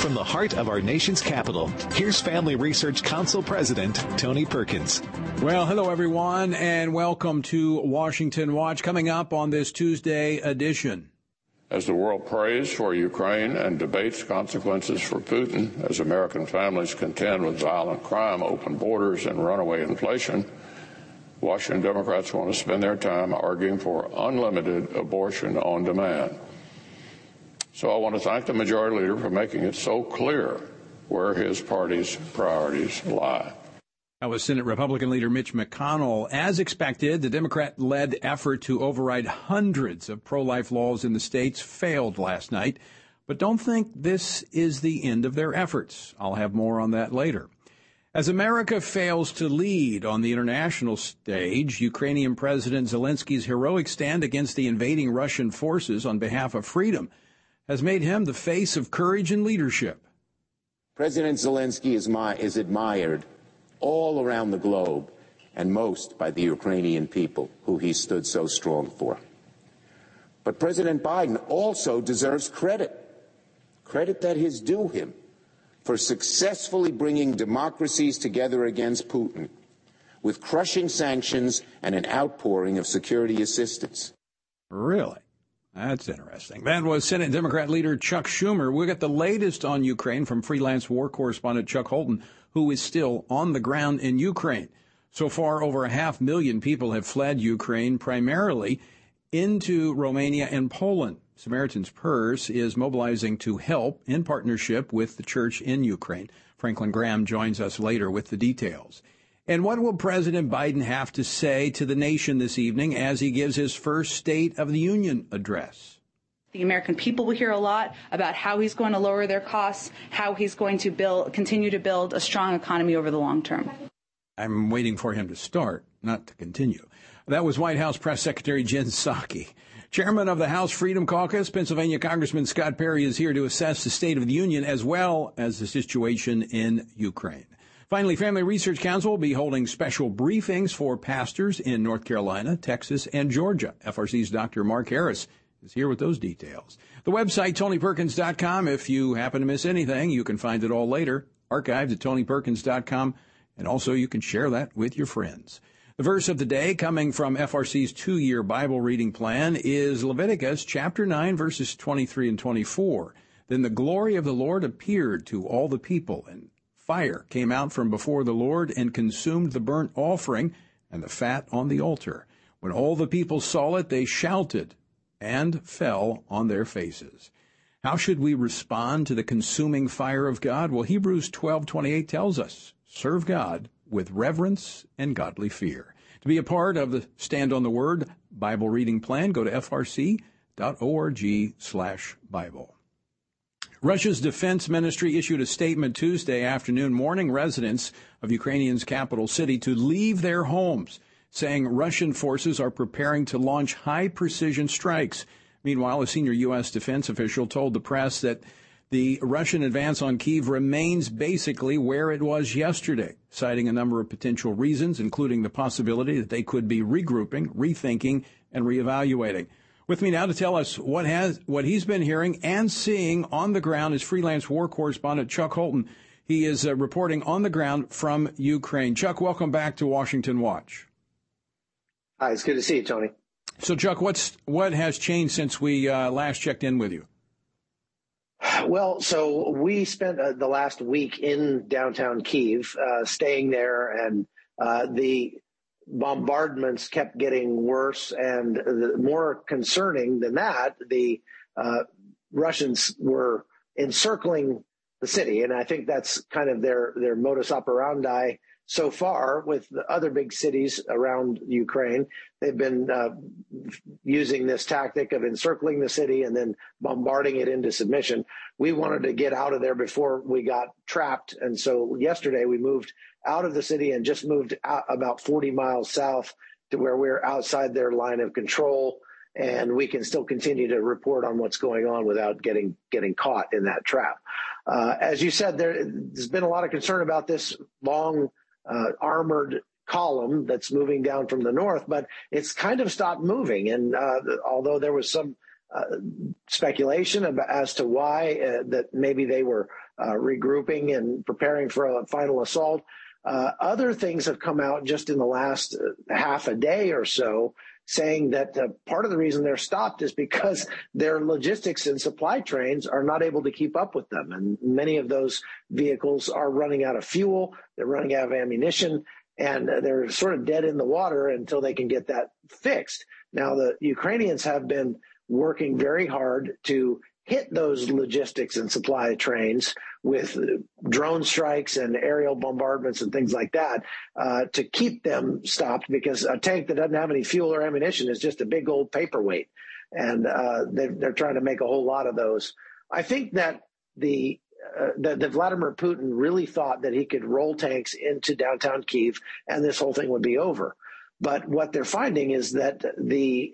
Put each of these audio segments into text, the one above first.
From the heart of our nation's capital, here's Family Research Council President Tony Perkins. Well, hello everyone, and welcome to Washington Watch. Coming up on this Tuesday edition. As the world prays for Ukraine and debates consequences for Putin, as American families contend with violent crime, open borders, and runaway inflation, Washington Democrats want to spend their time arguing for unlimited abortion on demand. So I want to thank the majority leader for making it so clear where his party's priorities lie. That was Senate Republican leader Mitch McConnell. As expected, the Democrat led effort to override hundreds of pro life laws in the states failed last night. But don't think this is the end of their efforts. I'll have more on that later. As America fails to lead on the international stage, Ukrainian President Zelensky's heroic stand against the invading Russian forces on behalf of freedom has made him the face of courage and leadership. President Zelensky is, my, is admired all around the globe and most by the Ukrainian people, who he stood so strong for. But President Biden also deserves credit, credit that is due him for successfully bringing democracies together against Putin with crushing sanctions and an outpouring of security assistance. Really? That's interesting. That was Senate Democrat leader Chuck Schumer. We'll get the latest on Ukraine from freelance war correspondent Chuck Holton, who is still on the ground in Ukraine. So far, over a half million people have fled Ukraine, primarily into Romania and Poland. Samaritan's Purse is mobilizing to help in partnership with the church in Ukraine. Franklin Graham joins us later with the details. And what will President Biden have to say to the nation this evening as he gives his first State of the Union address? The American people will hear a lot about how he's going to lower their costs, how he's going to build, continue to build a strong economy over the long term. I'm waiting for him to start, not to continue. That was White House Press Secretary Jen Psaki. Chairman of the House Freedom Caucus, Pennsylvania Congressman Scott Perry is here to assess the State of the Union as well as the situation in Ukraine. Finally, Family Research Council will be holding special briefings for pastors in North Carolina, Texas, and Georgia. FRC's Dr. Mark Harris is here with those details. The website, TonyPerkins.com. If you happen to miss anything, you can find it all later, archived at TonyPerkins.com, and also you can share that with your friends. The verse of the day coming from FRC's two-year Bible reading plan is Leviticus chapter 9 verses 23 and 24. Then the glory of the Lord appeared to all the people and fire came out from before the Lord and consumed the burnt offering and the fat on the altar. When all the people saw it, they shouted and fell on their faces. How should we respond to the consuming fire of God? Well, Hebrews 12:28 tells us, serve God with reverence and godly fear. To be a part of the Stand on the Word Bible reading plan, go to frc.org slash Bible. Russia's defense ministry issued a statement Tuesday afternoon warning residents of Ukrainian's capital city to leave their homes, saying Russian forces are preparing to launch high precision strikes. Meanwhile, a senior U.S. defense official told the press that the Russian advance on Kiev remains basically where it was yesterday, citing a number of potential reasons, including the possibility that they could be regrouping, rethinking, and reevaluating. With me now to tell us what has what he's been hearing and seeing on the ground is freelance war correspondent Chuck Holton. He is uh, reporting on the ground from Ukraine. Chuck, welcome back to Washington Watch. Hi, it's good to see you, Tony. So, Chuck, what's what has changed since we uh, last checked in with you? Well, so we spent uh, the last week in downtown Kiev, uh, staying there, and uh, the bombardments kept getting worse. And more concerning than that, the uh, Russians were encircling the city, and I think that's kind of their their modus operandi so far with the other big cities around Ukraine. They've been uh, using this tactic of encircling the city and then bombarding it into submission. We wanted to get out of there before we got trapped. And so yesterday we moved out of the city and just moved about 40 miles south to where we're outside their line of control and we can still continue to report on what's going on without getting getting caught in that trap. Uh, as you said, there, has been a lot of concern about this long uh, armored column that's moving down from the north, but it's kind of stopped moving. And uh, although there was some uh, speculation as to why uh, that maybe they were uh, regrouping and preparing for a final assault. Uh, other things have come out just in the last uh, half a day or so saying that uh, part of the reason they're stopped is because their logistics and supply trains are not able to keep up with them. And many of those vehicles are running out of fuel, they're running out of ammunition, and they're sort of dead in the water until they can get that fixed. Now, the Ukrainians have been working very hard to hit those logistics and supply trains with drone strikes and aerial bombardments and things like that uh, to keep them stopped because a tank that doesn't have any fuel or ammunition is just a big old paperweight. And uh, they, are trying to make a whole lot of those. I think that the uh, that, that Vladimir Putin really thought that he could roll tanks into downtown Kiev and this whole thing would be over. But what they're finding is that the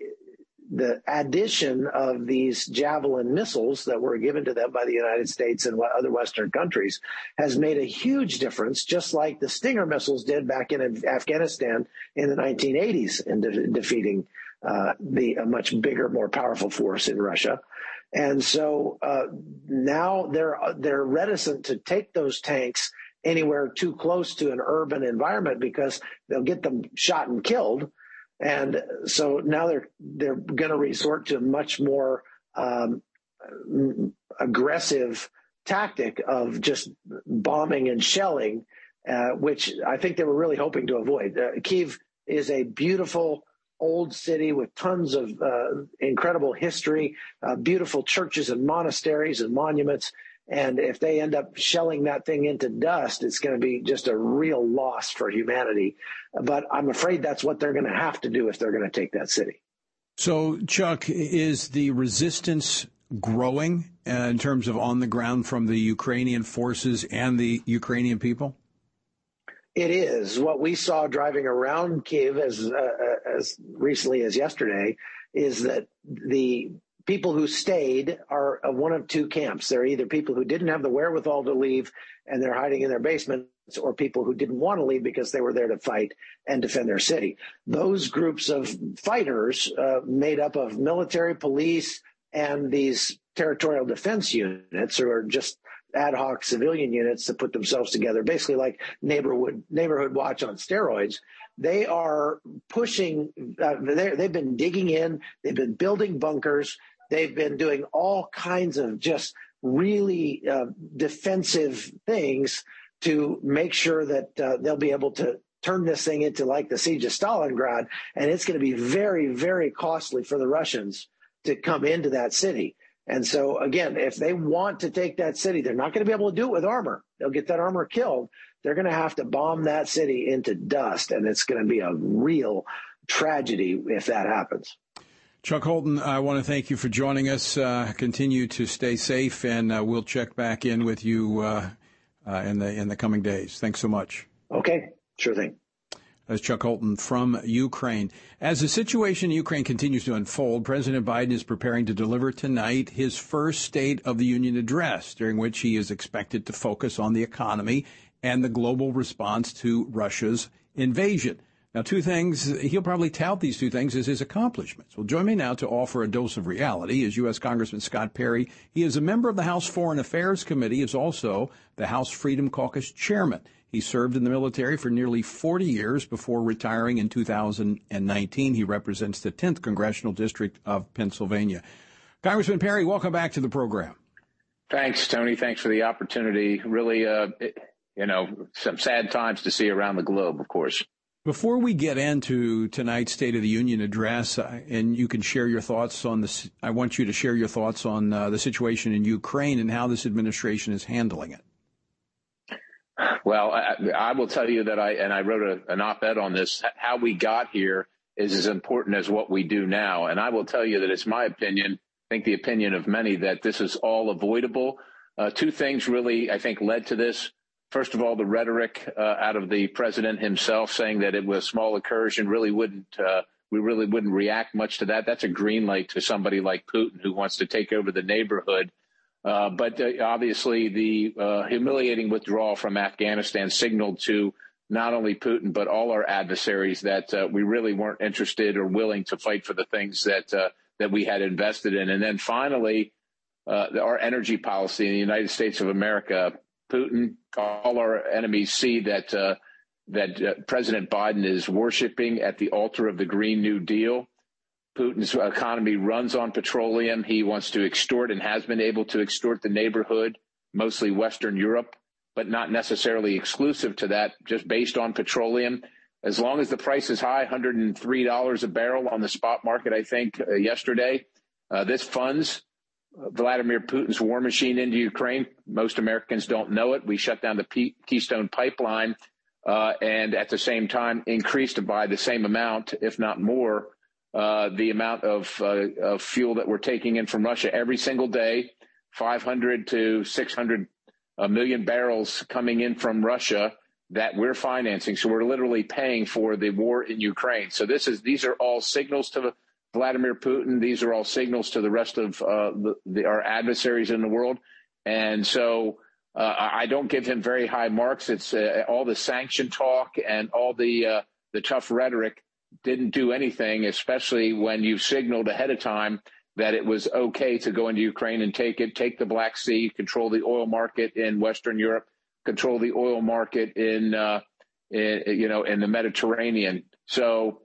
the addition of these javelin missiles that were given to them by the United States and other Western countries has made a huge difference, just like the Stinger missiles did back in Afghanistan in the 1980s in de- defeating uh, the a much bigger, more powerful force in Russia. And so uh, now they're they're reticent to take those tanks anywhere too close to an urban environment because they'll get them shot and killed and so now they're they're going to resort to a much more um, aggressive tactic of just bombing and shelling, uh, which I think they were really hoping to avoid. Uh, Kiev is a beautiful old city with tons of uh, incredible history, uh, beautiful churches and monasteries and monuments. And if they end up shelling that thing into dust, it's going to be just a real loss for humanity. But I'm afraid that's what they're going to have to do if they're going to take that city. So, Chuck, is the resistance growing uh, in terms of on the ground from the Ukrainian forces and the Ukrainian people? It is. What we saw driving around Kiev as uh, uh as recently as yesterday is that the people who stayed are one of two camps. They're either people who didn't have the wherewithal to leave and they're hiding in their basements, or people who didn't want to leave because they were there to fight and defend their city. Those groups of fighters, uh, made up of military, police, and these territorial defense units, or just ad hoc civilian units that put themselves together, basically like neighborhood neighborhood watch on steroids they are pushing uh, they've been digging in they've been building bunkers They've been doing all kinds of just really uh, defensive things to make sure that uh, they'll be able to turn this thing into like the siege of Stalingrad. And it's going to be very, very costly for the Russians to come into that city. And so, again, if they want to take that city, they're not going to be able to do it with armor. They'll get that armor killed. They're going to have to bomb that city into dust. And it's going to be a real tragedy if that happens. Chuck Holton, I want to thank you for joining us. Uh, continue to stay safe, and uh, we'll check back in with you uh, uh, in the in the coming days. Thanks so much. Okay, sure thing. That's Chuck Holton from Ukraine. As the situation in Ukraine continues to unfold, President Biden is preparing to deliver tonight his first State of the Union address, during which he is expected to focus on the economy and the global response to Russia's invasion. Now, two things, he'll probably tout these two things as his accomplishments. Well, join me now to offer a dose of reality is U.S. Congressman Scott Perry. He is a member of the House Foreign Affairs Committee, is also the House Freedom Caucus chairman. He served in the military for nearly 40 years before retiring in 2019. He represents the 10th Congressional District of Pennsylvania. Congressman Perry, welcome back to the program. Thanks, Tony. Thanks for the opportunity. Really, uh, you know, some sad times to see around the globe, of course. Before we get into tonight's State of the Union address, and you can share your thoughts on this, I want you to share your thoughts on uh, the situation in Ukraine and how this administration is handling it. Well, I, I will tell you that I, and I wrote a, an op ed on this, how we got here is as important as what we do now. And I will tell you that it's my opinion, I think the opinion of many, that this is all avoidable. Uh, two things really, I think, led to this. First of all, the rhetoric uh, out of the president himself saying that it was a small incursion really wouldn't, uh, we really wouldn't react much to that. That's a green light to somebody like Putin who wants to take over the neighborhood. Uh, but uh, obviously, the uh, humiliating withdrawal from Afghanistan signaled to not only Putin but all our adversaries that uh, we really weren't interested or willing to fight for the things that that we had invested in. And then finally, our energy policy in the United States of America. Putin, all our enemies see that uh, that uh, President Biden is worshiping at the altar of the Green New Deal. Putin's economy runs on petroleum. He wants to extort and has been able to extort the neighborhood, mostly Western Europe, but not necessarily exclusive to that, just based on petroleum. As long as the price is high, $103 a barrel on the spot market, I think, uh, yesterday, uh, this funds Vladimir Putin's war machine into Ukraine. Most Americans don't know it. We shut down the P- Keystone pipeline uh, and at the same time increased by the same amount, if not more, uh, the amount of, uh, of, fuel that we're taking in from Russia every single day, 500 to 600 uh, million barrels coming in from Russia that we're financing. So we're literally paying for the war in Ukraine. So this is these are all signals to Vladimir Putin. These are all signals to the rest of uh, the, the, our adversaries in the world. And so uh, I don't give him very high marks. It's uh, all the sanction talk and all the uh, the tough rhetoric didn't do anything, especially when you signaled ahead of time that it was okay to go into Ukraine and take it, take the Black Sea, control the oil market in Western Europe, control the oil market in, uh, in you know in the Mediterranean. So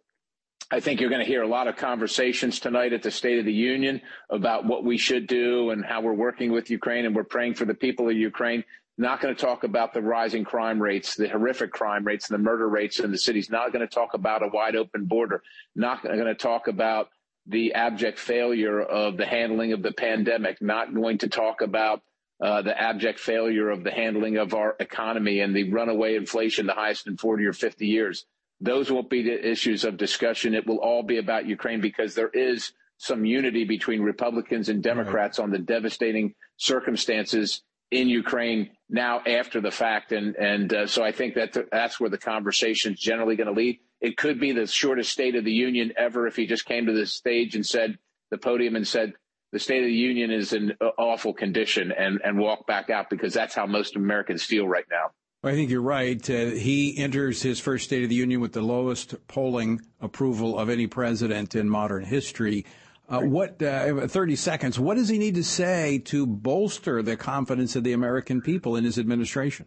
I think you're going to hear a lot of conversations tonight at the State of the Union about what we should do and how we're working with Ukraine and we're praying for the people of Ukraine. Not going to talk about the rising crime rates, the horrific crime rates, and the murder rates in the cities. Not going to talk about a wide open border. Not going to talk about the abject failure of the handling of the pandemic. Not going to talk about uh, the abject failure of the handling of our economy and the runaway inflation, the highest in 40 or 50 years those won't be the issues of discussion. It will all be about Ukraine because there is some unity between Republicans and Democrats right. on the devastating circumstances in Ukraine now after the fact. And, and uh, so I think that th- that's where the conversation is generally going to lead. It could be the shortest State of the Union ever if he just came to the stage and said, the podium and said, the State of the Union is in awful condition and, and walk back out because that's how most Americans feel right now. Well, I think you're right. Uh, he enters his first State of the Union with the lowest polling approval of any president in modern history. Uh, what uh, 30 seconds? What does he need to say to bolster the confidence of the American people in his administration?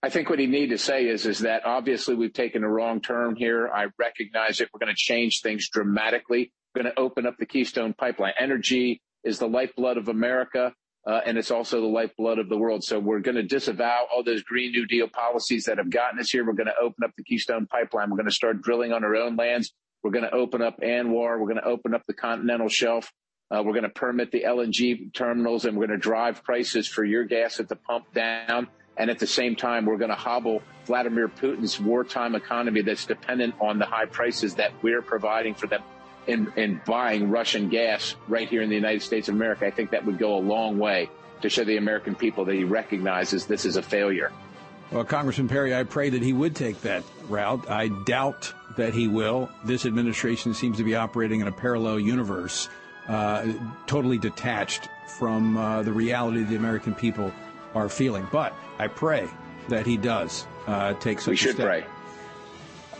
I think what he need to say is is that obviously we've taken a wrong turn here. I recognize it. We're going to change things dramatically. We're going to open up the Keystone Pipeline. Energy is the lifeblood of America uh, and it's also the lifeblood of the world. So we're going to disavow all those Green New Deal policies that have gotten us here. We're going to open up the Keystone Pipeline. We're going to start drilling on our own lands. We're going to open up ANWR. We're going to open up the continental shelf. Uh, we're going to permit the LNG terminals and we're going to drive prices for your gas at the pump down. And at the same time, we're going to hobble Vladimir Putin's wartime economy that's dependent on the high prices that we're providing for them in, in buying Russian gas right here in the United States of America, I think that would go a long way to show the American people that he recognizes this is a failure. Well, Congressman Perry, I pray that he would take that route. I doubt that he will. This administration seems to be operating in a parallel universe, uh, totally detached from uh, the reality the American people are feeling. But I pray that he does uh, take such we should step. pray.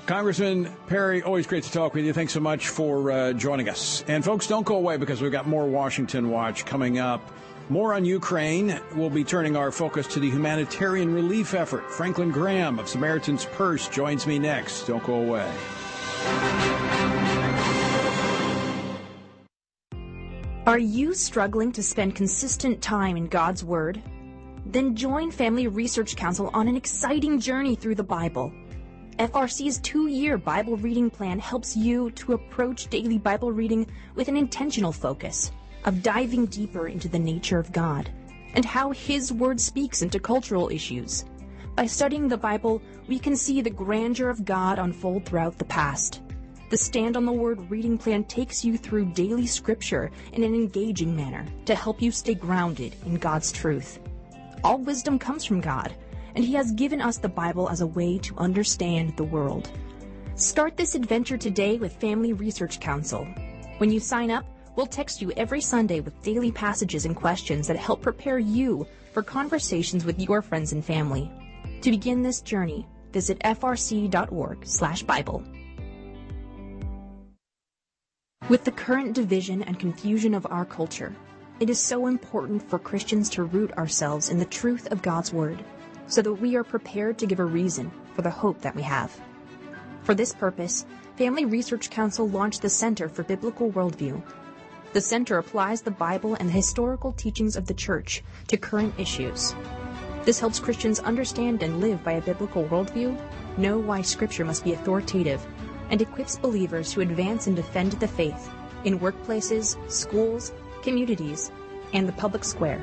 Congressman Perry, always great to talk with you. Thanks so much for uh, joining us. And folks, don't go away because we've got more Washington Watch coming up. More on Ukraine. We'll be turning our focus to the humanitarian relief effort. Franklin Graham of Samaritan's Purse joins me next. Don't go away. Are you struggling to spend consistent time in God's Word? Then join Family Research Council on an exciting journey through the Bible. FRC's two-year Bible reading plan helps you to approach daily Bible reading with an intentional focus of diving deeper into the nature of God and how His Word speaks into cultural issues. By studying the Bible, we can see the grandeur of God unfold throughout the past. The Stand on the Word reading plan takes you through daily scripture in an engaging manner to help you stay grounded in God's truth. All wisdom comes from God, and He has given us the Bible as a way to understand the world. Start this adventure today with Family Research Council. When you sign up, we'll text you every Sunday with daily passages and questions that help prepare you for conversations with your friends and family. To begin this journey, visit frc.org/bible. With the current division and confusion of our culture, it is so important for Christians to root ourselves in the truth of God's Word so that we are prepared to give a reason for the hope that we have. For this purpose, Family Research Council launched the Center for Biblical Worldview. The center applies the Bible and the historical teachings of the Church to current issues. This helps Christians understand and live by a biblical worldview, know why Scripture must be authoritative, and equips believers to advance and defend the faith in workplaces, schools, communities, and the public square.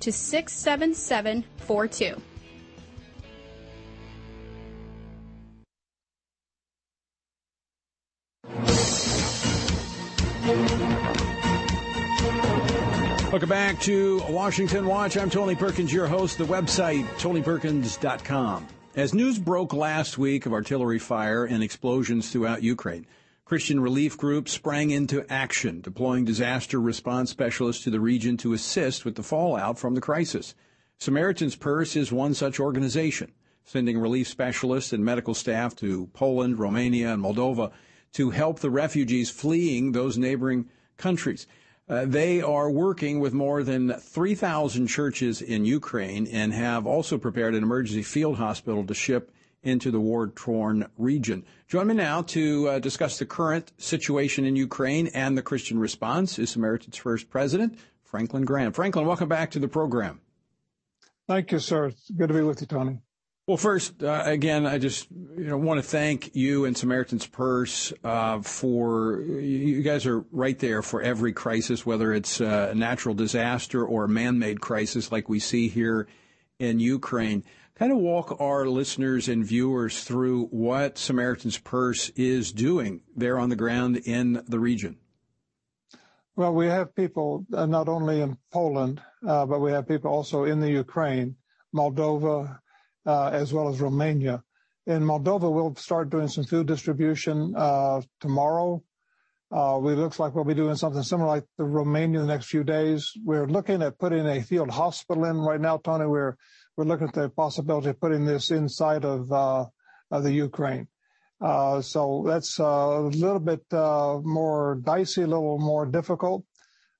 to 67742. Welcome back to Washington Watch. I'm Tony Perkins, your host. The website, tonyperkins.com. As news broke last week of artillery fire and explosions throughout Ukraine, Christian relief groups sprang into action, deploying disaster response specialists to the region to assist with the fallout from the crisis. Samaritan's Purse is one such organization, sending relief specialists and medical staff to Poland, Romania, and Moldova to help the refugees fleeing those neighboring countries. Uh, they are working with more than 3,000 churches in Ukraine and have also prepared an emergency field hospital to ship into the war torn region. Join me now to uh, discuss the current situation in Ukraine and the Christian response is Samaritan's Purse president, Franklin Graham. Franklin, welcome back to the program. Thank you, sir. It's good to be with you, Tony. Well, first, uh, again, I just you know want to thank you and Samaritan's Purse uh, for you guys are right there for every crisis, whether it's a natural disaster or a man-made crisis like we see here in Ukraine. Kind of walk our listeners and viewers through what Samaritan's Purse is doing there on the ground in the region. Well, we have people uh, not only in Poland, uh, but we have people also in the Ukraine, Moldova, uh, as well as Romania. In Moldova, we'll start doing some food distribution uh, tomorrow. Uh, we looks like we'll be doing something similar like the Romania in the next few days. We're looking at putting a field hospital in right now, Tony. We're we're looking at the possibility of putting this inside of uh, of the Ukraine. Uh, so that's a little bit uh, more dicey, a little more difficult,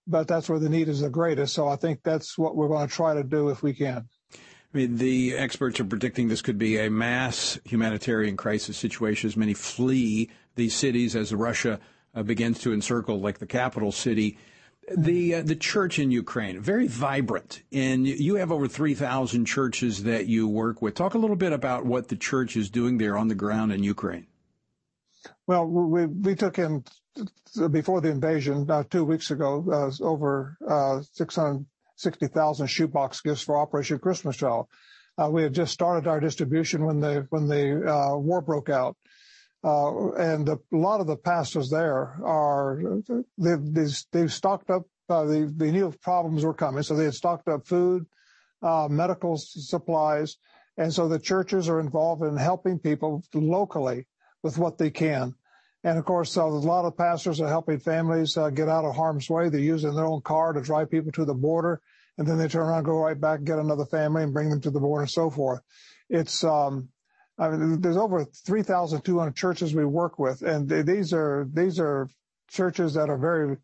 but that's where the need is the greatest. So I think that's what we're going to try to do if we can. I mean, the experts are predicting this could be a mass humanitarian crisis situation as many flee these cities as Russia uh, begins to encircle, like the capital city. The uh, the church in Ukraine very vibrant, and you have over three thousand churches that you work with. Talk a little bit about what the church is doing there on the ground in Ukraine. Well, we we took in before the invasion uh, two weeks ago uh, over uh, 600 60,000 shoebox gifts for Operation Christmas Child. Uh, we had just started our distribution when the when the uh, war broke out, and a lot of the pastors there are they've they've stocked up. Uh, they, they knew problems were coming, so they had stocked up food, uh, medical supplies, and so the churches are involved in helping people locally with what they can. And of course, uh, a lot of pastors are helping families uh, get out of harm's way. They're using their own car to drive people to the border and then they turn around, go right back, get another family, and bring them to the border, and so forth. It's um, I mean, there's over 3,200 churches we work with, and these are these are churches that are very,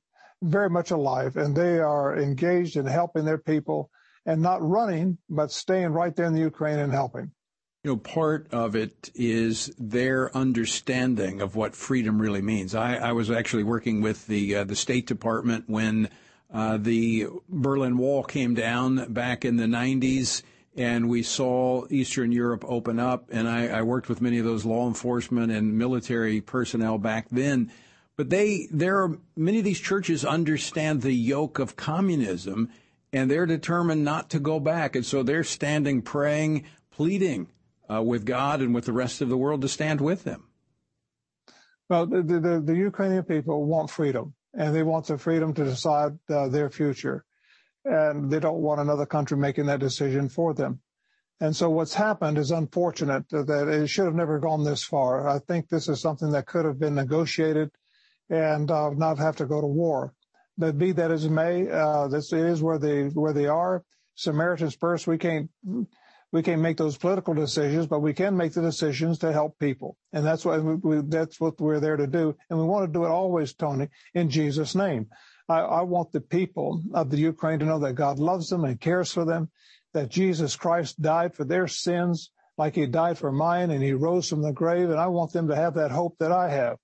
very much alive, and they are engaged in helping their people and not running, but staying right there in the Ukraine and helping. You know, part of it is their understanding of what freedom really means. I, I was actually working with the uh, the State Department when uh, the Berlin Wall came down back in the 90s, and we saw Eastern Europe open up. And I, I worked with many of those law enforcement and military personnel back then. But they, there are many of these churches understand the yoke of communism, and they're determined not to go back. And so they're standing, praying, pleading uh, with God and with the rest of the world to stand with them? Well, the, the, the Ukrainian people want freedom, and they want the freedom to decide uh, their future. And they don't want another country making that decision for them. And so what's happened is unfortunate that it should have never gone this far. I think this is something that could have been negotiated and uh, not have to go to war. But be that as it may, uh, this is where they where they are. Samaritan's Purse, we can't we can't make those political decisions, but we can make the decisions to help people. And that's what we, that's what we're there to do. And we want to do it always, Tony, in Jesus' name. I, I want the people of the Ukraine to know that God loves them and cares for them, that Jesus Christ died for their sins like he died for mine and he rose from the grave. And I want them to have that hope that I have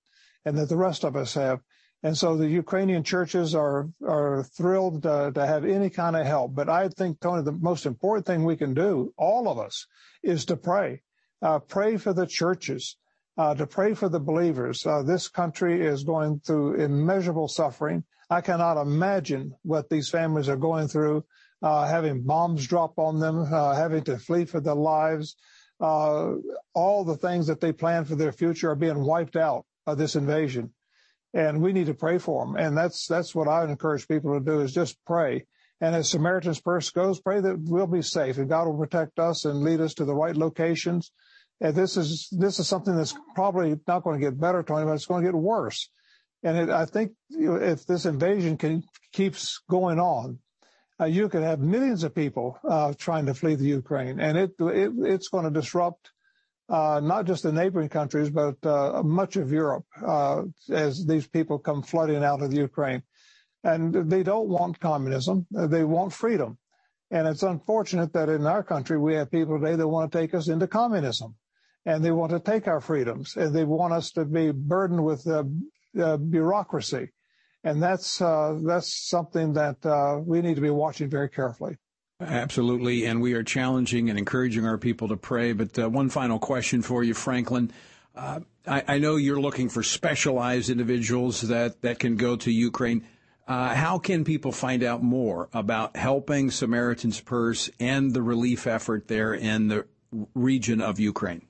and that the rest of us have. And so the Ukrainian churches are are thrilled to, to, have any kind of help. But I think, Tony, the most important thing we can do, all of us, is to pray. Uh, pray for the churches, uh, to pray for the believers. Uh, this country is going through immeasurable suffering. I cannot imagine what these families are going through, uh, having bombs drop on them, uh, having to flee for their lives. Uh, all the things that they plan for their future are being wiped out by this invasion and we need to pray for them. And that's that's what I encourage people to do is just pray. And as Samaritan's Purse goes, pray that we'll be safe and God will protect us and lead us to the right locations. And this is this is something that's probably not going to get better, Tony, but it's going to get worse. And it, I think if this invasion can, keeps going on, uh, you could have millions of people uh, trying to flee the Ukraine, and it, it it's going to disrupt uh, not just the neighboring countries, but uh, much of Europe uh, as these people come flooding out of the Ukraine. And they don't want communism. They want freedom. And it's unfortunate that in our country, we have people today that want to take us into communism and they want to take our freedoms and they want us to be burdened with uh, uh, bureaucracy. And that's, uh, that's something that we need to be watching very carefully. Absolutely, and we are challenging and encouraging our people to pray. But uh, one final question for you, Franklin. Uh, I, I, know you're looking for specialized individuals that, that can go to Ukraine. Uh, how can people find out more about helping Samaritan's Purse and the relief effort there in the region of Ukraine?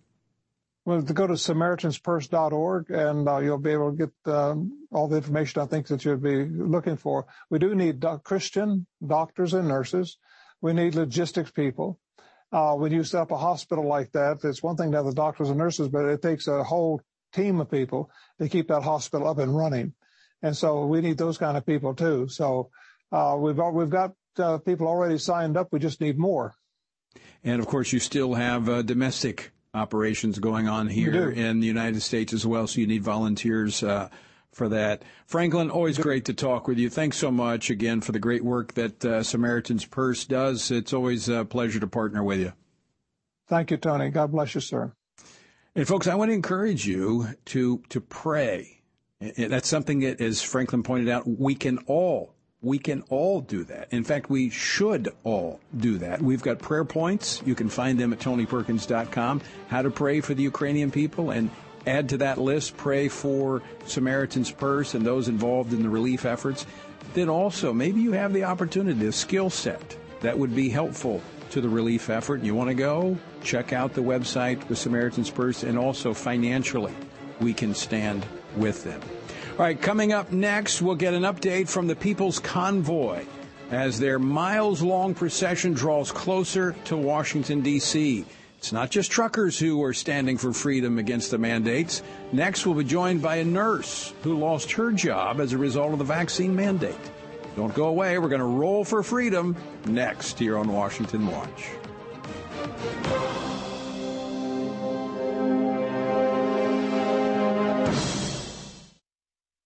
Well, to go to SamaritansPurse.org and uh, you'll be able to get um, all the information I think that you'd be looking for. We do need do- Christian doctors and nurses. We need logistics people. Uh, when you set up a hospital like that, it's one thing to have the doctors and nurses, but it takes a whole team of people to keep that hospital up and running. And so we need those kind of people too. So uh, we've we've got uh, people already signed up. We just need more. And of course, you still have uh, domestic operations going on here in the United States as well. So you need volunteers uh, for that. Franklin, always great to talk with you. Thanks so much again for the great work that uh, Samaritan's Purse does. It's always a pleasure to partner with you. Thank you, Tony. God bless you, sir. And folks, I want to encourage you to to pray. That's something that, as Franklin pointed out, we can all we can all do that. In fact, we should all do that. We've got prayer points. You can find them at tonyperkins.com. How to pray for the Ukrainian people and add to that list, pray for Samaritan's Purse and those involved in the relief efforts. Then also, maybe you have the opportunity, a skill set that would be helpful to the relief effort. You want to go? Check out the website with Samaritan's Purse and also financially, we can stand with them. All right, coming up next, we'll get an update from the People's Convoy as their miles long procession draws closer to Washington, D.C. It's not just truckers who are standing for freedom against the mandates. Next, we'll be joined by a nurse who lost her job as a result of the vaccine mandate. Don't go away. We're going to roll for freedom next here on Washington Watch.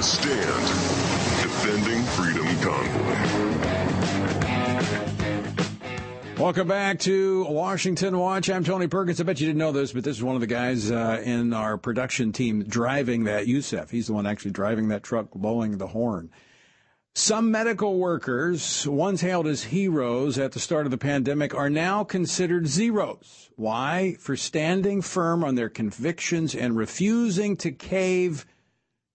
A stand, defending Freedom Convoy. Welcome back to Washington Watch. I'm Tony Perkins. I bet you didn't know this, but this is one of the guys uh, in our production team driving that Yusef. He's the one actually driving that truck, blowing the horn. Some medical workers, once hailed as heroes at the start of the pandemic, are now considered zeros. Why? For standing firm on their convictions and refusing to cave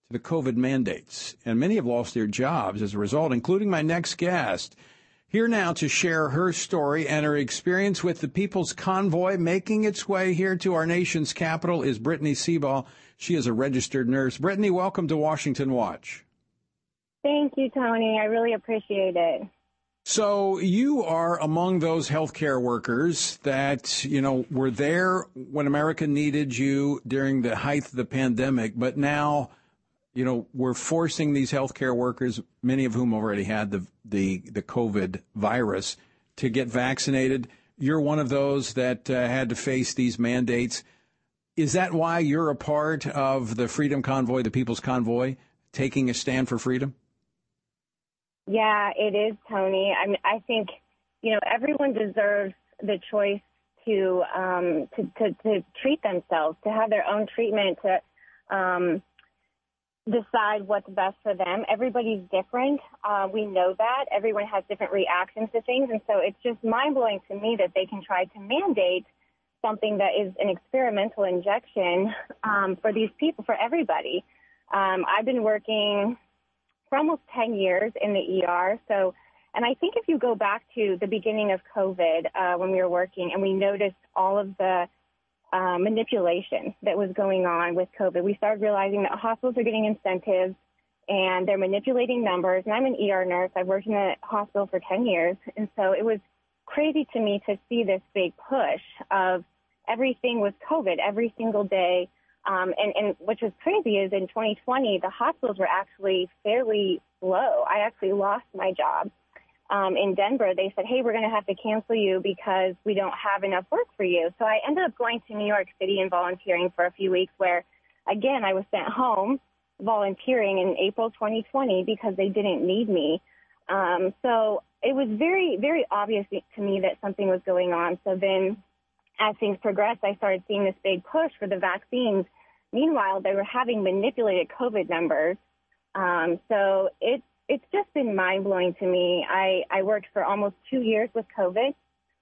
to the COVID mandates. And many have lost their jobs as a result, including my next guest. Here now to share her story and her experience with the People's Convoy making its way here to our nation's capital is Brittany Seaball. She is a registered nurse. Brittany, welcome to Washington Watch. Thank you, Tony. I really appreciate it. So you are among those healthcare workers that, you know, were there when America needed you during the height of the pandemic, but now you know, we're forcing these healthcare workers, many of whom already had the the the COVID virus, to get vaccinated. You're one of those that uh, had to face these mandates. Is that why you're a part of the Freedom Convoy, the People's Convoy, taking a stand for freedom? Yeah, it is, Tony. I mean, I think you know everyone deserves the choice to um, to, to to treat themselves, to have their own treatment, to um, decide what's best for them. Everybody's different. Uh, we know that. Everyone has different reactions to things. And so it's just mind blowing to me that they can try to mandate something that is an experimental injection um, for these people, for everybody. Um, I've been working for almost 10 years in the ER. So, and I think if you go back to the beginning of COVID uh, when we were working and we noticed all of the uh, manipulation that was going on with COVID. We started realizing that hospitals are getting incentives and they're manipulating numbers. And I'm an ER nurse. I've worked in a hospital for 10 years. And so it was crazy to me to see this big push of everything with COVID every single day. Um, and, and which was crazy is in 2020, the hospitals were actually fairly low. I actually lost my job um, in Denver, they said, hey, we're going to have to cancel you because we don't have enough work for you. So I ended up going to New York City and volunteering for a few weeks where, again, I was sent home volunteering in April 2020 because they didn't need me. Um, so it was very, very obvious to me that something was going on. So then as things progressed, I started seeing this big push for the vaccines. Meanwhile, they were having manipulated COVID numbers. Um, so it it's just been mind blowing to me. I, I worked for almost two years with COVID.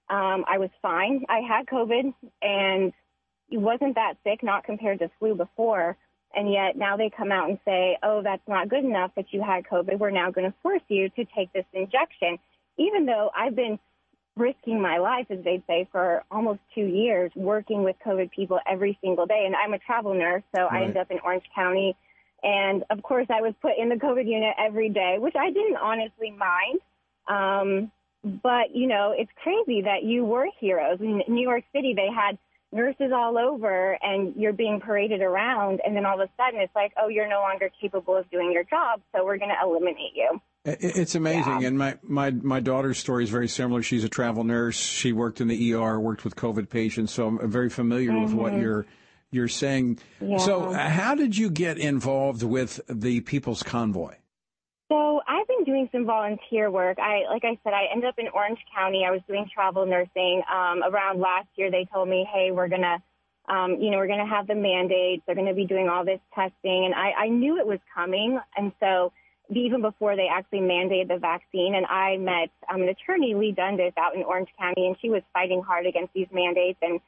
Um, I was fine. I had COVID and it wasn't that sick, not compared to flu before. And yet now they come out and say, oh, that's not good enough that you had COVID. We're now going to force you to take this injection. Even though I've been risking my life, as they'd say, for almost two years, working with COVID people every single day. And I'm a travel nurse, so right. I end up in Orange County. And of course, I was put in the COVID unit every day, which I didn't honestly mind. Um, but, you know, it's crazy that you were heroes. In New York City, they had nurses all over and you're being paraded around. And then all of a sudden it's like, oh, you're no longer capable of doing your job. So we're going to eliminate you. It's amazing. Yeah. And my, my, my daughter's story is very similar. She's a travel nurse. She worked in the ER, worked with COVID patients. So I'm very familiar mm-hmm. with what mm-hmm. you're, you're saying. Yeah. So uh, how did you get involved with the People's Convoy? So I've been doing some volunteer work. I, like I said, I ended up in Orange County. I was doing travel nursing. Um, around last year, they told me, hey, we're gonna, um, you know, we're gonna have the mandates. They're gonna be doing all this testing, and I, I knew it was coming. And so even before they actually mandated the vaccine, and I met um, an attorney, Leigh Dundas, out in Orange County, and she was fighting hard against these mandates. And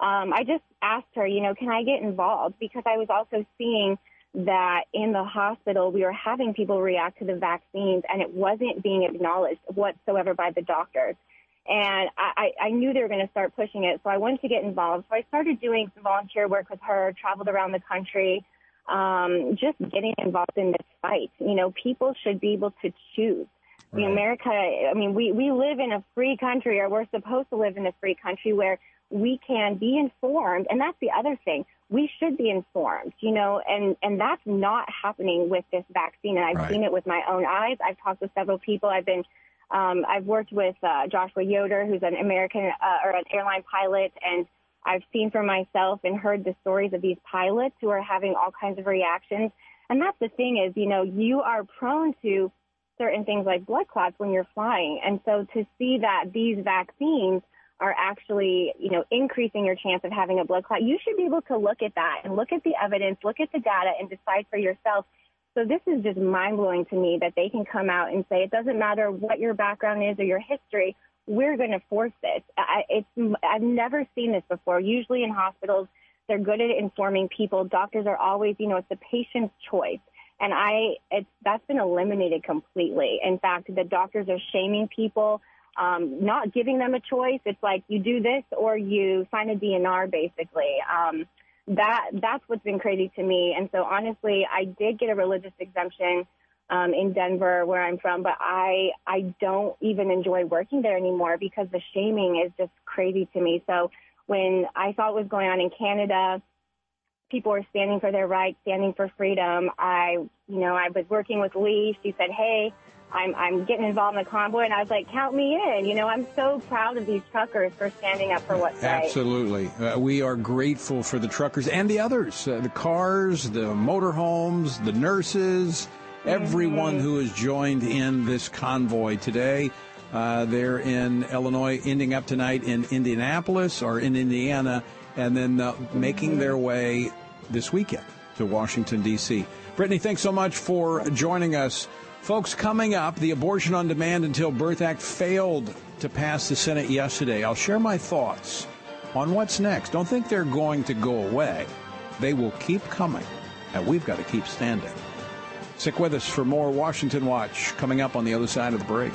um, I just asked her, you know, can I get involved? Because I was also seeing that in the hospital we were having people react to the vaccines and it wasn't being acknowledged whatsoever by the doctors. And I, I knew they were going to start pushing it, so I wanted to get involved. So I started doing some volunteer work with her, traveled around the country, um, just getting involved in this fight. You know, people should be able to choose. Right. America, I mean, we, we live in a free country, or we're supposed to live in a free country where we can be informed. And that's the other thing we should be informed, you know, and, and that's not happening with this vaccine. And I've right. seen it with my own eyes. I've talked with several people. I've been, um, I've worked with uh, Joshua Yoder, who's an American uh, or an airline pilot, and I've seen for myself and heard the stories of these pilots who are having all kinds of reactions. And that's the thing is, you know, you are prone to certain things like blood clots when you're flying. And so to see that these vaccines are actually, you know, increasing your chance of having a blood clot, you should be able to look at that and look at the evidence, look at the data and decide for yourself. So this is just mind blowing to me that they can come out and say it doesn't matter what your background is or your history. We're going to force this. I, it's, I've never seen this before. Usually in hospitals, they're good at informing people. Doctors are always, you know, it's the patient's choice. And I, it's, that's been eliminated completely. In fact, the doctors are shaming people um, not giving them a choice. It's like you do this or you sign a DNR, basically. Um, that that's what's been crazy to me. And so honestly, I did get a religious exemption um, in Denver, where I'm from, but I I don't even enjoy working there anymore because the shaming is just crazy to me. So when I saw what was going on in Canada, people were standing for their rights, standing for freedom. I, you know, I was working with Leigh. She said, "Hey, I'm, I'm getting involved in the convoy. And I was like, count me in. You know, I'm so proud of these truckers for standing up for what's right. Absolutely. Uh, we are grateful for the truckers and the others, uh, the cars, the motorhomes, the nurses, everyone mm-hmm. who has joined in this convoy today. Uh, they're in Illinois, ending up tonight in Indianapolis or in Indiana, and then uh, making their way this weekend to Washington, D.C. Brittany, thanks so much for joining us. Folks, coming up, the Abortion on Demand Until Birth Act failed to pass the Senate yesterday. I'll share my thoughts on what's next. Don't think they're going to go away. They will keep coming, and we've got to keep standing. Stick with us for more Washington Watch coming up on the other side of the break.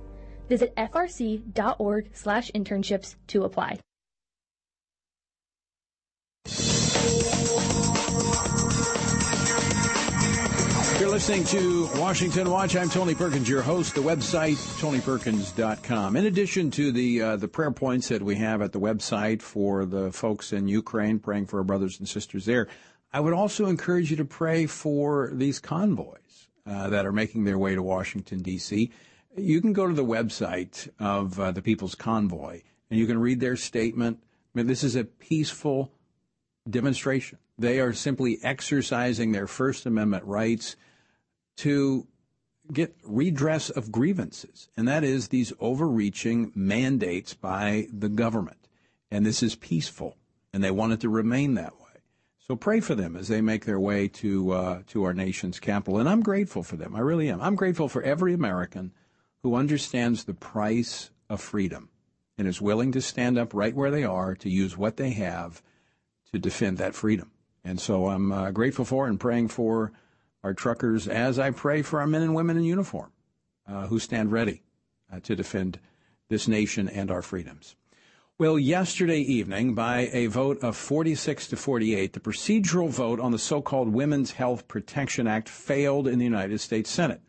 Visit frc.org slash internships to apply. You're listening to Washington Watch. I'm Tony Perkins, your host. The website, tonyperkins.com. In addition to the uh, the prayer points that we have at the website for the folks in Ukraine, praying for our brothers and sisters there, I would also encourage you to pray for these convoys uh, that are making their way to Washington, D.C. You can go to the website of uh, the People's Convoy and you can read their statement. I mean, this is a peaceful demonstration. They are simply exercising their First Amendment rights to get redress of grievances, and that is these overreaching mandates by the government. And this is peaceful, and they want it to remain that way. So pray for them as they make their way to uh, to our nation's capital. And I'm grateful for them. I really am. I'm grateful for every American who understands the price of freedom and is willing to stand up right where they are to use what they have to defend that freedom. And so I'm uh, grateful for and praying for our truckers as I pray for our men and women in uniform uh, who stand ready uh, to defend this nation and our freedoms. Well, yesterday evening, by a vote of 46 to 48, the procedural vote on the so-called Women's Health Protection Act failed in the United States Senate.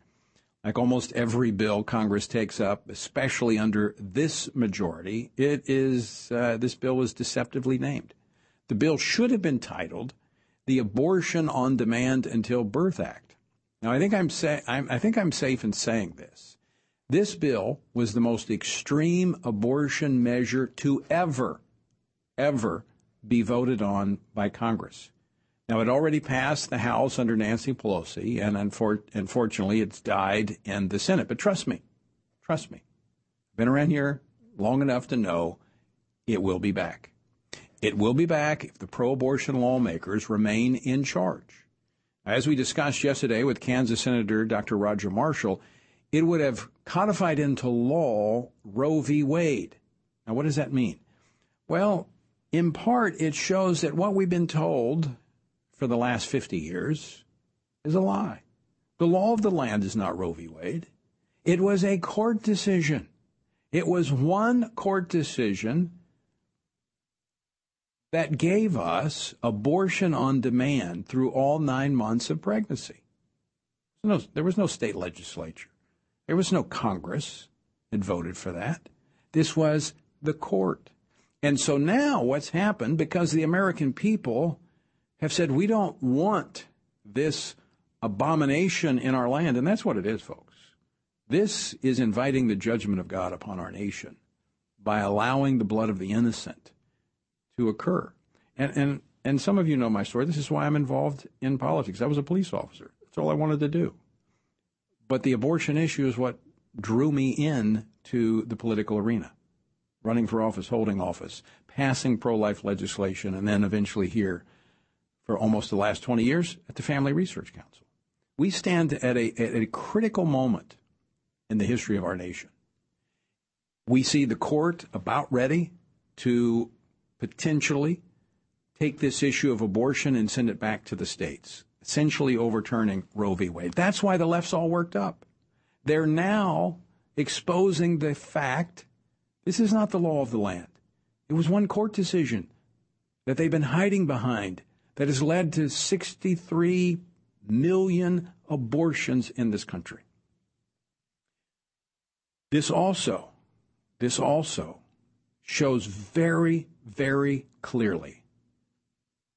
Like almost every bill Congress takes up, especially under this majority, it is uh, this bill was deceptively named. The bill should have been titled the Abortion on Demand Until Birth Act. Now, I think I'm, say, I'm, I think I'm safe in saying this. This bill was the most extreme abortion measure to ever, ever be voted on by Congress. Now, it already passed the House under Nancy Pelosi, and unfor- unfortunately, it's died in the Senate. But trust me, trust me, I've been around here long enough to know it will be back. It will be back if the pro abortion lawmakers remain in charge. As we discussed yesterday with Kansas Senator Dr. Roger Marshall, it would have codified into law Roe v. Wade. Now, what does that mean? Well, in part, it shows that what we've been told for the last 50 years is a lie. The law of the land is not Roe v. Wade. It was a court decision. It was one court decision that gave us abortion on demand through all nine months of pregnancy. No, there was no state legislature. There was no Congress that voted for that. This was the court. And so now what's happened, because the American people have said, we don't want this abomination in our land. And that's what it is, folks. This is inviting the judgment of God upon our nation by allowing the blood of the innocent to occur. And, and, and some of you know my story. This is why I'm involved in politics. I was a police officer. That's all I wanted to do. But the abortion issue is what drew me in to the political arena, running for office, holding office, passing pro-life legislation, and then eventually here for almost the last 20 years at the Family Research Council. We stand at a, at a critical moment in the history of our nation. We see the court about ready to potentially take this issue of abortion and send it back to the states, essentially overturning Roe v. Wade. That's why the left's all worked up. They're now exposing the fact this is not the law of the land. It was one court decision that they've been hiding behind that has led to 63 million abortions in this country. This also, this also shows very, very clearly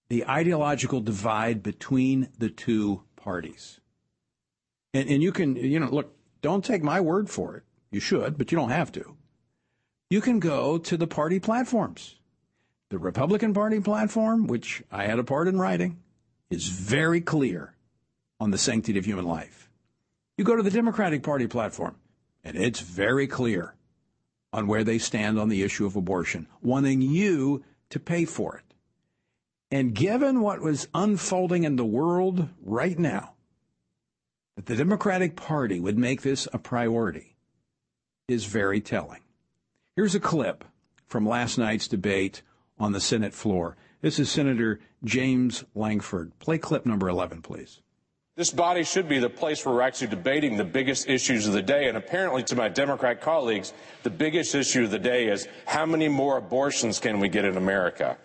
the ideological divide between the two parties. And, and you can, you know, look, don't take my word for it. You should, but you don't have to. You can go to the party platforms. The Republican Party platform, which I had a part in writing, is very clear on the sanctity of human life. You go to the Democratic Party platform, and it's very clear on where they stand on the issue of abortion, wanting you to pay for it. And given what was unfolding in the world right now, that the Democratic Party would make this a priority is very telling. Here's a clip from last night's debate on the Senate floor. This is Senator James Lankford. Play clip number 11, please. This body should be the place where we're actually debating the biggest issues of the day. And apparently, to my Democrat colleagues, the biggest issue of the day is how many more abortions can we get in America?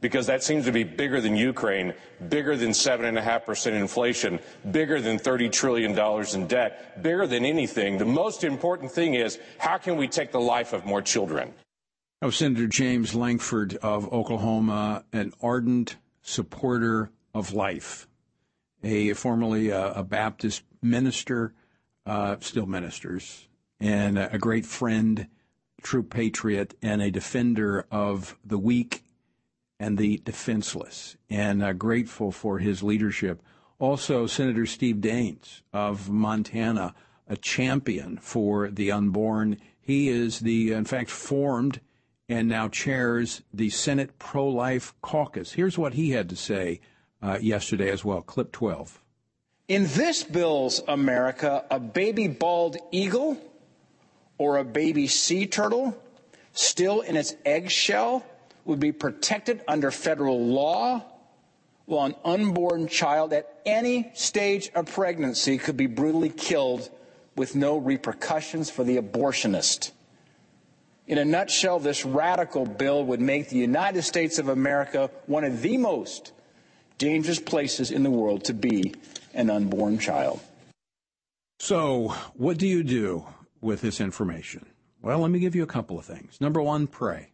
Because that seems to be bigger than Ukraine, bigger than 7.5% inflation, bigger than $30 trillion in debt, bigger than anything. The most important thing is how can we take the life of more children? Oh, Senator James Lankford of Oklahoma, an ardent supporter of life, a formerly a, uh, a Baptist minister, uh, still ministers, and a, a great friend, true patriot, and a defender of the weak and the defenseless, and uh, grateful for his leadership. Also, Senator Steve Daines of Montana, a champion for the unborn. He is the, in fact, formed and now chairs the Senate Pro Life Caucus. Here's what he had to say uh, yesterday as well. Clip 12. In this bill's America, a baby bald eagle or a baby sea turtle still in its eggshell would be protected under federal law, while an unborn child at any stage of pregnancy could be brutally killed with no repercussions for the abortionist. In a nutshell, this radical bill would make the United States of America one of the most dangerous places in the world to be an unborn child. So, what do you do with this information? Well, let me give you a couple of things. Number one, pray.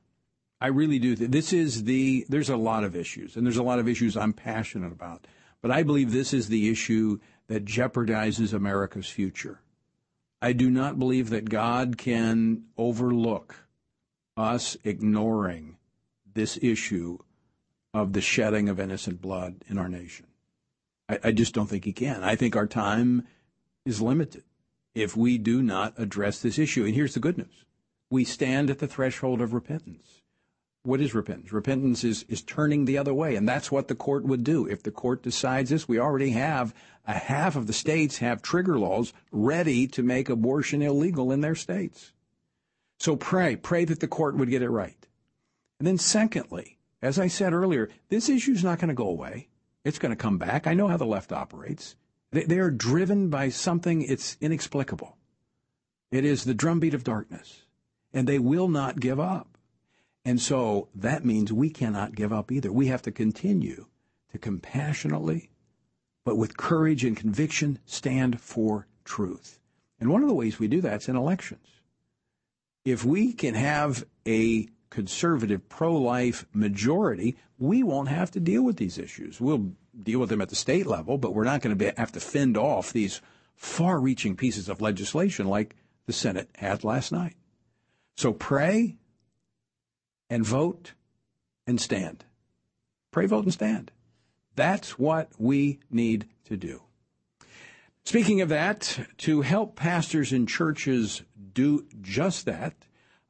I really do. This is the, there's a lot of issues, and there's a lot of issues I'm passionate about. But I believe this is the issue that jeopardizes America's future. I do not believe that God can overlook us ignoring this issue of the shedding of innocent blood in our nation. I, I, just don't think he can. I think our time is limited if we do not address this issue. And here's the good news we stand at the threshold of repentance. What is repentance? Repentance is, is turning the other way, and that's what the court would do. If the court decides this, we already have a half of the states have trigger laws ready to make abortion illegal in their states. So pray, pray that the court would get it right. And then secondly, as I said earlier, this issue is not going to go away. It's going to come back. I know how the left operates. They, they are driven by something it's inexplicable. It is the drumbeat of darkness, and they will not give up. And so that means we cannot give up either. We have to continue to compassionately, but with courage and conviction, stand for truth. And one of the ways we do that is in elections. If we can have a conservative pro life majority, we won't have to deal with these issues. We'll deal with them at the state level, but we're not going to have to fend off these far reaching pieces of legislation like the Senate had last night. So pray and vote and stand. Pray, vote, and stand. That's what we need to do. Speaking of that, to help pastors and churches do just that,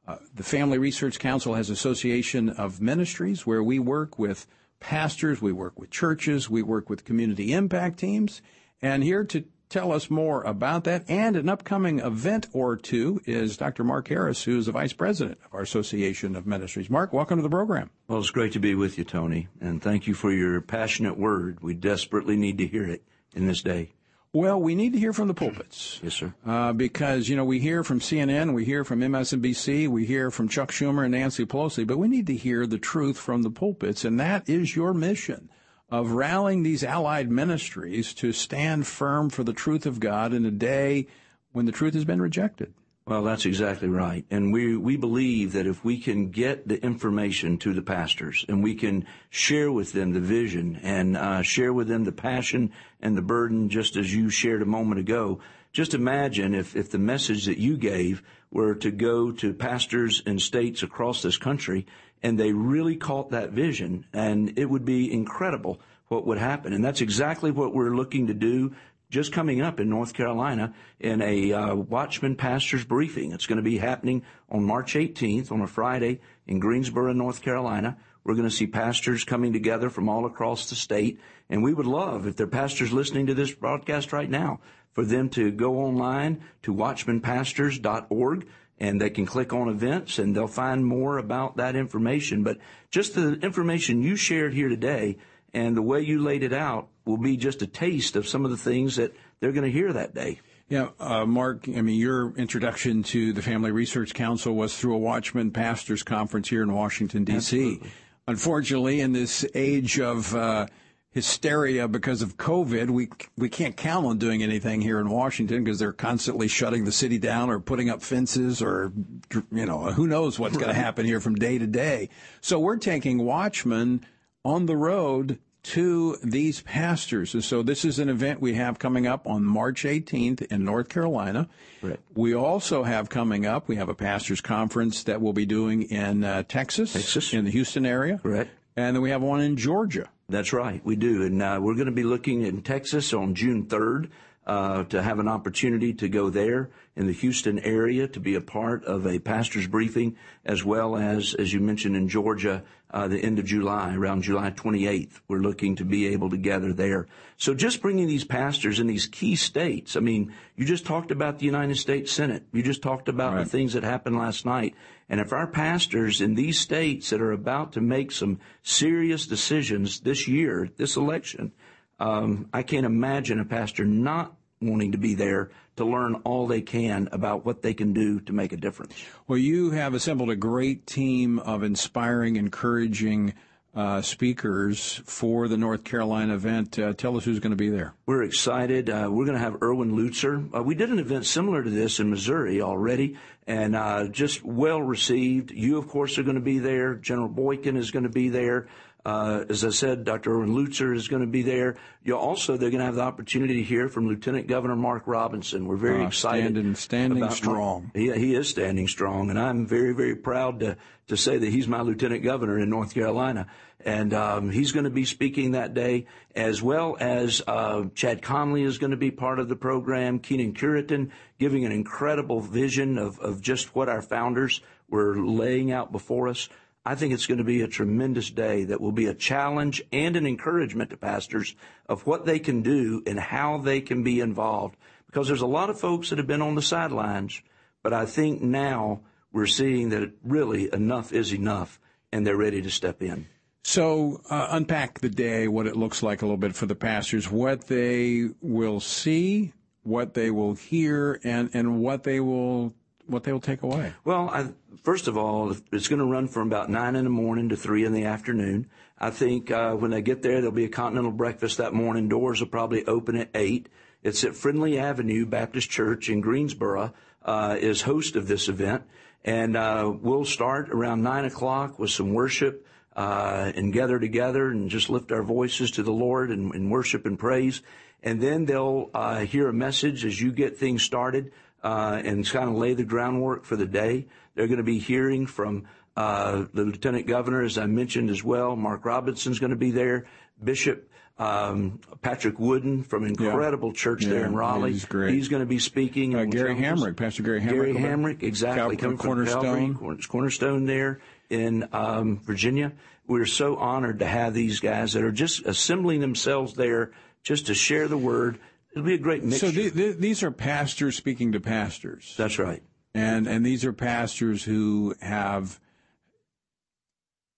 uh, the Family Research Council has Association of Ministries where we work with pastors, we work with churches, we work with community impact teams. And here to tell us more about that and an upcoming event or two is Dr. Mark Harris, who is the vice president of our Association of Ministries. Mark, welcome to the program. Well, it's great to be with you, Tony, and thank you for your passionate word. We desperately need to hear it in this day. Well, we need to hear from the pulpits. Yes, sir. Uh, because, you know, we hear from CNN, we hear from MSNBC, we hear from Chuck Schumer and Nancy Pelosi, but we need to hear the truth from the pulpits, and that is your mission of rallying these allied ministries to stand firm for the truth of God in a day when the truth has been rejected. Well, that's exactly right. And we, we believe that if we can get the information to the pastors and we can share with them the vision and uh, share with them the passion and the burden, just as you shared a moment ago, just imagine if, if the message that you gave were to go to pastors in states across this country and they really caught that vision and it would be incredible what would happen. And that's exactly what we're looking to do just coming up in North Carolina in a uh, Watchman Pastors Briefing. It's going to be happening on March 18th on a Friday in Greensboro, North Carolina. We're going to see pastors coming together from all across the state. And we would love, if there are pastors listening to this broadcast right now, for them to go online to watchmanpastors.org and they can click on events and they'll find more about that information. But just the information you shared here today and the way you laid it out will be just a taste of some of the things that they're going to hear that day. Yeah, uh, Mark, I mean, your introduction to the Family Research Council was through a Watchman Pastors Conference here in Washington, D.C. Unfortunately, in this age of uh, hysteria because of COVID, we we can't count on doing anything here in Washington because they're constantly shutting the city down or putting up fences or you know who knows what's going to happen here from day to day. So we're taking Watchmen on the road to these pastors. And so this is an event we have coming up on March 18th in North Carolina. Right. We also have coming up, we have a pastors conference that we'll be doing in uh, Texas, Texas, in the Houston area. Correct. And then we have one in Georgia. That's right, we do. And uh, we're going to be looking in Texas on June 3rd uh, to have an opportunity to go there in the Houston area to be a part of a pastor's briefing, as well as, as you mentioned in Georgia, uh, the end of July, around July 28th. We're looking to be able to gather there. So just bringing these pastors in these key states. I mean, you just talked about the United States Senate. You just talked about Right. the things that happened last night. And if our pastors in these states that are about to make some serious decisions this year, this election, um, I can't imagine a pastor not wanting to be there to learn all they can about what they can do to make a difference. Well, you have assembled a great team of inspiring, encouraging uh, speakers for the North Carolina event. Uh, tell us who's going to be there. We're excited. Uh, we're going to have Erwin Lutzer. Uh, we did an event similar to this in Missouri already, and uh, just well received. You, of course, are going to be there. General Boykin is going to be there. Uh, as I said, Dr. Erwin Lutzer is going to be there. You also, they're going to have the opportunity to hear from Lieutenant Governor Mark Robinson. We're very Uh, excited. standing- standing strong. He, he is standing strong, and I'm very, very proud to, to say that he's my lieutenant governor in North Carolina. And um, he's going to be speaking that day, as well as uh, Chad Connelly is going to be part of the program, Keenan Curitin giving an incredible vision of, of just what our founders were laying out before us. I think it's going to be a tremendous day that will be a challenge and an encouragement to pastors of what they can do and how they can be involved. Because there's a lot of folks that have been on the sidelines, but I think now we're seeing that really enough is enough and they're ready to step in. So, uh, unpack the day, what it looks like a little bit for the pastors, what they will see, what they will hear, and, and what they will what they will take away. Well, I, first of all, it's going to run from about nine in the morning to three in the afternoon. I think uh, when they get there, there'll be a continental breakfast that morning. Doors will probably open at eight. It's at Friendly Avenue Baptist Church in Greensboro. Uh, is host of this event, and uh, we'll start around nine o'clock with some worship uh, and gather together and just lift our voices to the Lord and, and worship and praise. And then they'll uh, hear a message as you get things started uh, and kind of lay the groundwork for the day. They're going to be hearing from Uh, the lieutenant governor, as I mentioned as well, Mark Robinson's going to be there. Bishop um, Patrick Wooden from incredible church Yeah, there in Raleigh. he's great. going to be speaking. Uh, Gary Hamrick, Pastor Gary Hamrick. Gary Hamrick, exactly. Cal- from Calvary, Cornerstone. Cornerstone there in um, Virginia. We're so honored to have these guys that are just assembling themselves there just to share the word. It'll be a great mixture. So the, the, these are pastors speaking to pastors. That's right. And and these are pastors who have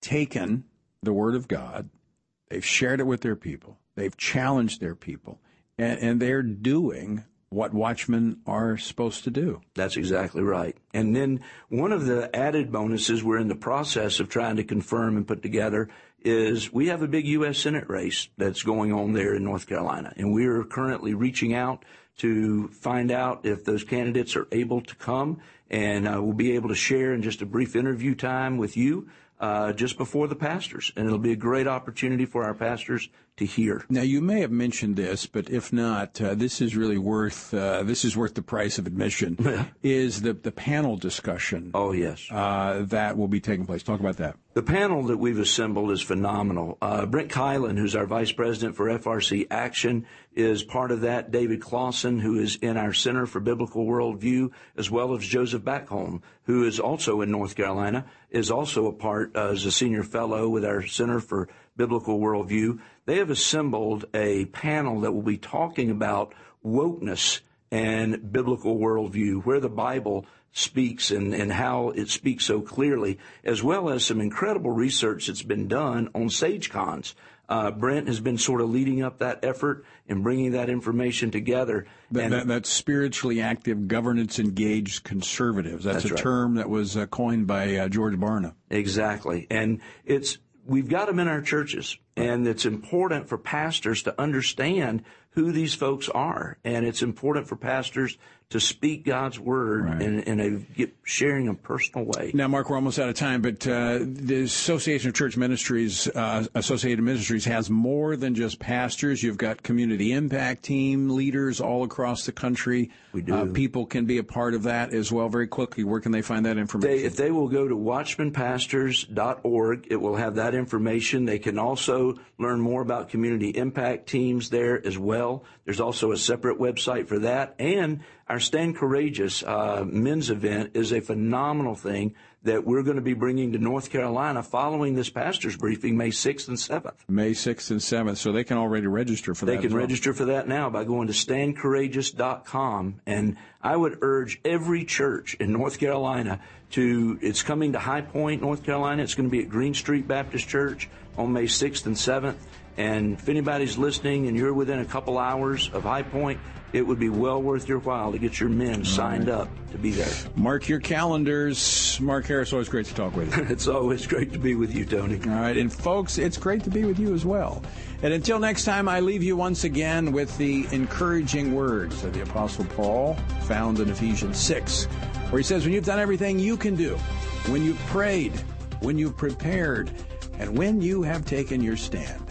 taken the word of God, they've shared it with their people, they've challenged their people, and, and they're doing what watchmen are supposed to do. That's exactly right. And then one of the added bonuses we're in the process of trying to confirm and put together is we have a big U.S. Senate race that's going on there in North Carolina. And we are currently reaching out to find out if those candidates are able to come. And uh, we'll be able to share in just a brief interview time with you uh, just before the pastors. And it'll be a great opportunity for our pastors to hear. Now you may have mentioned this, but if not, uh, this is really worth uh, this is worth the price of admission. is the the panel discussion? Oh yes, uh, that will be taking place. Talk about that. The panel that we've assembled is phenomenal. Uh, Brent Keilen, who's our vice president for FRC Action, is part of that. David Closson, who is in our Center for Biblical Worldview, as well as Joseph Backholm, who is also in North Carolina, is also a part uh, as a senior fellow with our Center for Biblical Worldview. They have assembled a panel that will be talking about wokeness and biblical worldview, where the Bible speaks and, and how it speaks so clearly, as well as some incredible research that's been done on SAGE Cons. Uh, Brent has been sort of leading up that effort and bringing that information together. That, and that, that's spiritually active, governance engaged conservatives. That's, That's a right. term that was uh, coined by uh, George Barna. Exactly. And it's, we've got them in our churches and it's important for pastors to understand who these folks are. And it's important for pastors to speak God's word in, in a get, sharing a personal way. Now, Mark, we're almost out of time, but uh, the Association of Church Ministries, uh, Associated Ministries, has more than just pastors. You've got community impact team leaders all across the country. We do. Uh, people can be a part of that as well. Very quickly, where can they find that information? They, if they will go to watchmanpastors.org, it will have that information. They can also learn more about community impact teams there as well. There's also a separate website for that. And our Stand Courageous uh, men's event is a phenomenal thing that we're going to be bringing to North Carolina following this pastor's briefing May 6th and 7th. May 6th and 7th, so they can already register for They that. can well. register for that now by going to standcourageous.com. And I would urge every church in North Carolina to, it's coming to High Point, North Carolina. It's going to be at Green Street Baptist Church on May 6th and 7th. And if anybody's listening and you're within a couple hours of High Point, it would be well worth your while to get your men signed up to be there. Mark your calendars. Mark Harris, always great to talk with you. it's always great to be with you, Tony. All right, and folks, it's great to be with you as well. And until next time, I leave you once again with the encouraging words of the Apostle Paul found in Ephesians 6, where he says, When you've done everything you can do, when you've prayed, when you've prepared, and when you have taken your stand,